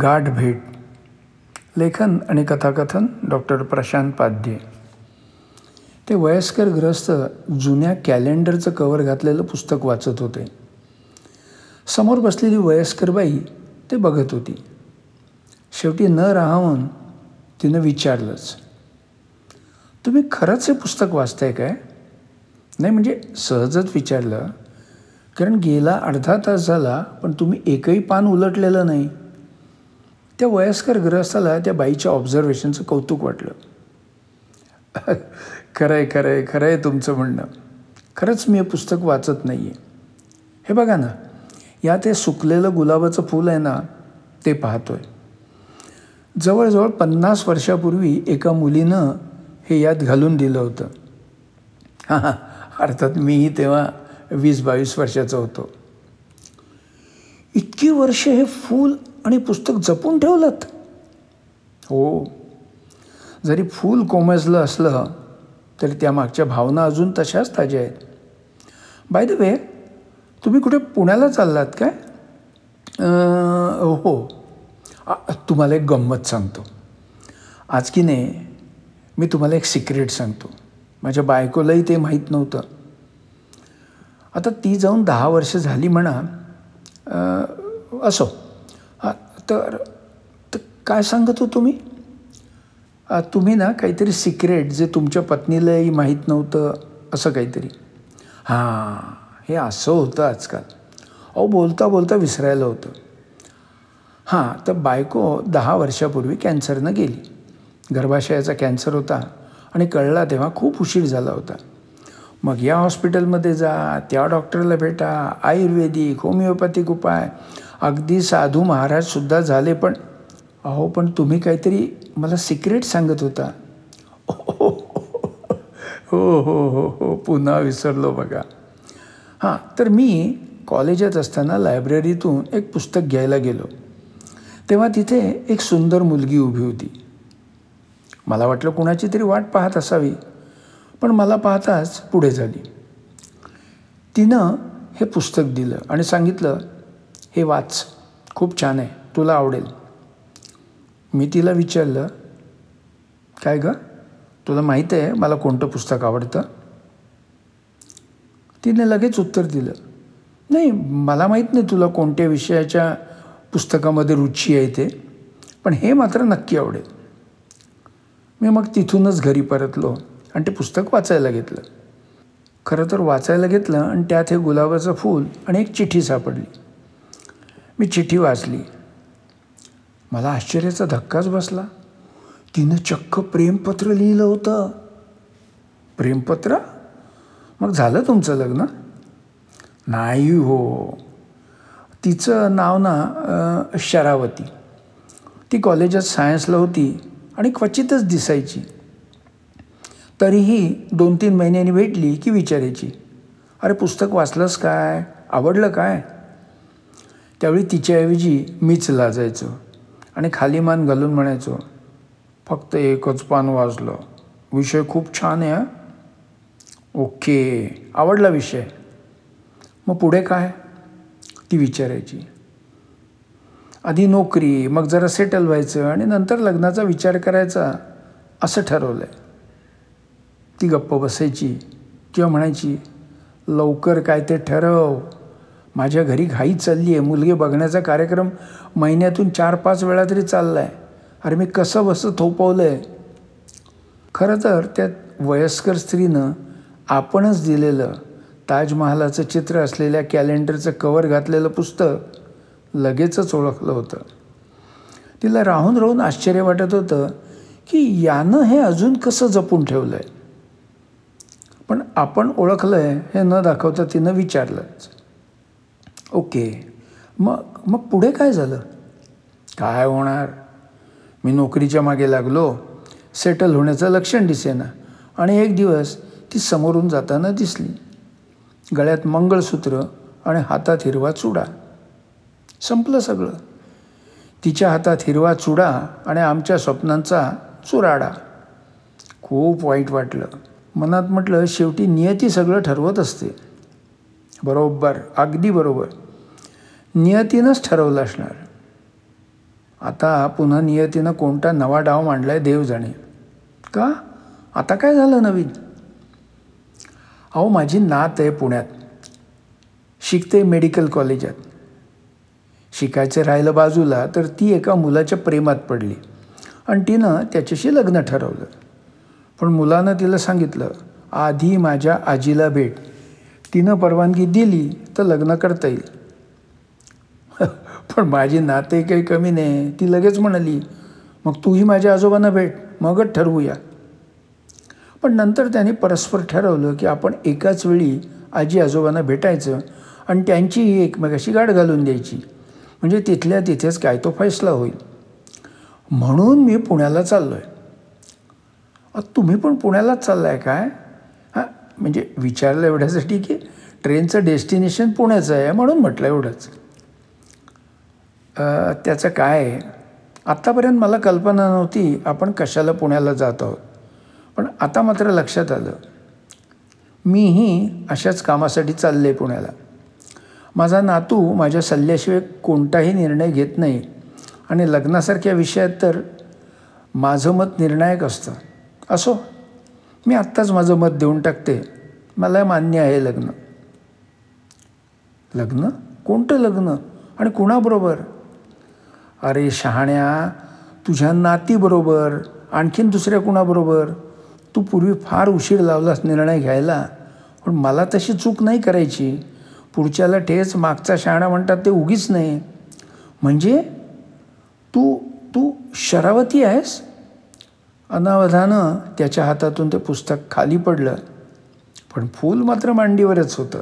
गाठ भेट. लेखन आणि कथाकथन डॉक्टर प्रशांत पाध्ये. ते वयस्कर ग्रस्त जुन्या कॅलेंडरचं कवर घातलेलं पुस्तक वाचत होते. समोर बसलेली वयस्कर बाई ते बघत होती. शेवटी न राहून तिनं विचारलंच तुम्ही खरंच हे पुस्तक वाचताय काय? नाही म्हणजे सहजच विचारलं. कारण गेला अर्धा तास झाला पण तुम्ही एकही पान उलटलेलं नाही. त्या वयस्कर ग्रहस्थाला त्या बाईच्या ऑब्झर्वेशनचं कौतुक वाटलं. खरं आहे खरं आहे खरं आहे तुमचं म्हणणं. खरंच मी हे पुस्तक वाचत नाही आहे हे बघा ना यात हे सुकलेलं गुलाबाचं फूल आहे ना ते पाहतोय. जवळजवळ पन्नास वर्षापूर्वी एका मुलीनं हे यात घालून दिलं होतं. हां हां अर्थात मीही तेव्हा वीस बावीस वर्षाचा होतो. इतकी वर्ष हे फूल आणि पुस्तक जपून ठेवलं हो. जरी फूल कोमजलं असलं तरी त्यामागच्या भावना अजून तशाच ताज्या आहेत. बाय द वे तुम्ही कुठे पुण्याला चाललात काय? हो. तुम्हाला एक गंमत सांगतो. आज की नाही मी तुम्हाला एक सिक्रेट सांगतो. माझ्या बायकोलाही ते माहीत नव्हतं. आता ती जाऊन दहा वर्ष झाली म्हणा असो. तर काय सांगत हो तुम्ही तुम्ही ना काहीतरी सिक्रेट जे तुमच्या पत्नीलाही माहीत नव्हतं असं काहीतरी. हां हे असं होतं आजकाल. अहो बोलता बोलता विसरायला होतं. हां तर बायको दहा वर्षापूर्वी कॅन्सरनं गेली. गर्भाशयाचा कॅन्सर होता आणि कळला तेव्हा खूप उशीर झाला होता. मग या हॉस्पिटलमध्ये जा त्या डॉक्टरला भेटा आयुर्वेदिक होमिओपॅथिक उपाय अगदी साधू महाराजसुद्धा झाले पण अहो पण तुम्ही काहीतरी मला सिक्रेट सांगत होता. हो हो हो हो पुन्हा विसरलो बघा. हां तर मी कॉलेजात असताना लायब्ररीतून एक पुस्तक घ्यायला गेलो. तेव्हा तिथे एक सुंदर मुलगी उभी होती. मला वाटलं कुणाची तरी वाट पाहत असावी पण मला पाहताच पुढे झाली. तिनं हे पुस्तक दिलं आणि सांगितलं हे वाच. खूप छान आहे. तुला आवडेल. मी तिला विचारलं काय गं? तुला माहीत आहे मला कोणतं पुस्तक आवडतं? तिने लगेच उत्तर दिलं नाही मला माहीत नाही तुला कोणत्या विषयाच्या पुस्तकामध्ये रुची आहे ते पण हे मात्र नक्की आवडेल. मी मग तिथूनच घरी परतलो आणि ते पुस्तक वाचायला घेतलं. खरं तर वाचायला घेतलं आणि त्यात हे गुलाबाचं फूल आणि एक चिठ्ठी सापडली. मी चिठ्ठी वाचली. मला आश्चर्याचा धक्काच बसला. तिनं चक्क प्रेमपत्र लिहिलं होतं. प्रेमपत्र? मग झालं तुमचं लग्न? नाही हो. तिचं नाव ना शरावती. ती कॉलेजात सायन्सला होती आणि क्वचितच दिसायची. तरीही दोन तीन महिन्यांनी भेटली की विचारायची. अरे पुस्तक वाचलंस काय? आवडलं काय? त्यावेळी तिच्याऐवजी मीच लाजायचो आणि खाली मान घालून म्हणायचो फक्त एकच पान वाजलं. विषय खूप छान आहे ओके. आवडला विषय. मग पुढे काय? ती विचारायची. आधी नोकरी मग जरा सेटल व्हायचं आणि नंतर लग्नाचा विचार करायचा असं ठरवलं आहे ती गप्प बसायची किंवा म्हणायची लवकर काय ते ठरव. माझ्या घरी घाई चालली आहे मुलगी बघण्याचा कार्यक्रम महिन्यातून चार पाच वेळा तरी चालला आहे अरे मी कसं बसं थोपवलं आहे खरं तर त्यात वयस्कर स्त्रीनं आपणच दिलेलं ताजमहालाचं चित्र असलेल्या कॅलेंडरचं कवर घातलेलं पुस्तक लगेचच ओळखलं होतं. तिला राहून राहून आश्चर्य वाटत होतं की यानं हे अजून कसं जपून ठेवलं आहे पण आपण ओळखलं आहे हे न दाखवता तिनं विचारलंच. ओके. मग मग पुढे काय झालं? काय होणार? मी नोकरीच्या मागे लागलो. सेटल होण्याचं लक्षण दिसेना. आणि एक दिवस ती समोरून जाताना दिसली. गळ्यात मंगळसूत्र आणि हातात हिरवा चुडा. संपलं सगळं. तिच्या हातात हिरवा चुडा आणि आमच्या स्वप्नांचा चुराडा. खूप वाईट वाटलं. मनात म्हटलं शेवटी नियती सगळं ठरवत असते. बरोबर अगदी बरोबर. नियतीनंच ठरवलं असणार. आता पुन्हा नियतीनं कोणता नवा डाव मांडला देव जाणे का? आता काय झालं नवीन? अहो माझी नात आहे पुण्यात. शिकते मेडिकल कॉलेजात. शिकायचं राहिलं बाजूला तर ती एका मुलाच्या प्रेमात पडली. आणि तिनं त्याच्याशी लग्न ठरवलं. पण मुलानं तिला सांगितलं आधी माझ्या आजीला भेट. तिनं परवानगी दिली तर लग्न करता येईल. पण माझी नाते काही कमी नाही. ती लगेच म्हणाली मग तूही माझ्या आजोबांना भेट मगच ठरवूया. पण नंतर त्याने परस्पर ठरवलं की आपण एकाच वेळी आजी आजोबांना भेटायचं आणि त्यांचीही एकमेकाशी गाठ घालून द्यायची. म्हणजे तिथल्या तिथेच काय तो फैसला होईल. म्हणून मी पुण्याला चाललो आहे तुम्ही पण पुण्यालाच चालला आहे काय? हां म्हणजे विचारलं एवढ्यासाठी की ट्रेनचं डेस्टिनेशन पुण्याचं आहे म्हणून म्हटलं एवढंच. त्याचं काय आहे? आत्तापर्यंत मला कल्पना नव्हती आपण कशाला पुण्याला जात आहोत. पण आता मात्र लक्षात आलं. मीही अशाच कामासाठी चालले पुण्याला. माझा नातू माझ्या सल्ल्याशिवाय कोणताही निर्णय घेत नाही. आणि लग्नासारख्या विषयात तर माझं मत निर्णायक असतं. असो मी आत्ताच माझं मत देऊन टाकते. मला मान्य आहे लग्न. लग्न? कोणतं लग्न? आणि कुणाबरोबर? अरे शहाण्या तुझ्या नातीबरोबर आणखीन दुसऱ्या कुणाबरोबर तू पूर्वी फार उशीर लावलास निर्णय घ्यायला पण मला तशी चूक नाही करायची. पुढच्याला ठेच मागचा शहाणा म्हणतात ते उगीच नाही. म्हणजे तू तू शरावती आहेस? अनावधानं त्याच्या हातातून ते पुस्तक खाली पडलं. पण फूल मात्र मांडीवरच होतं.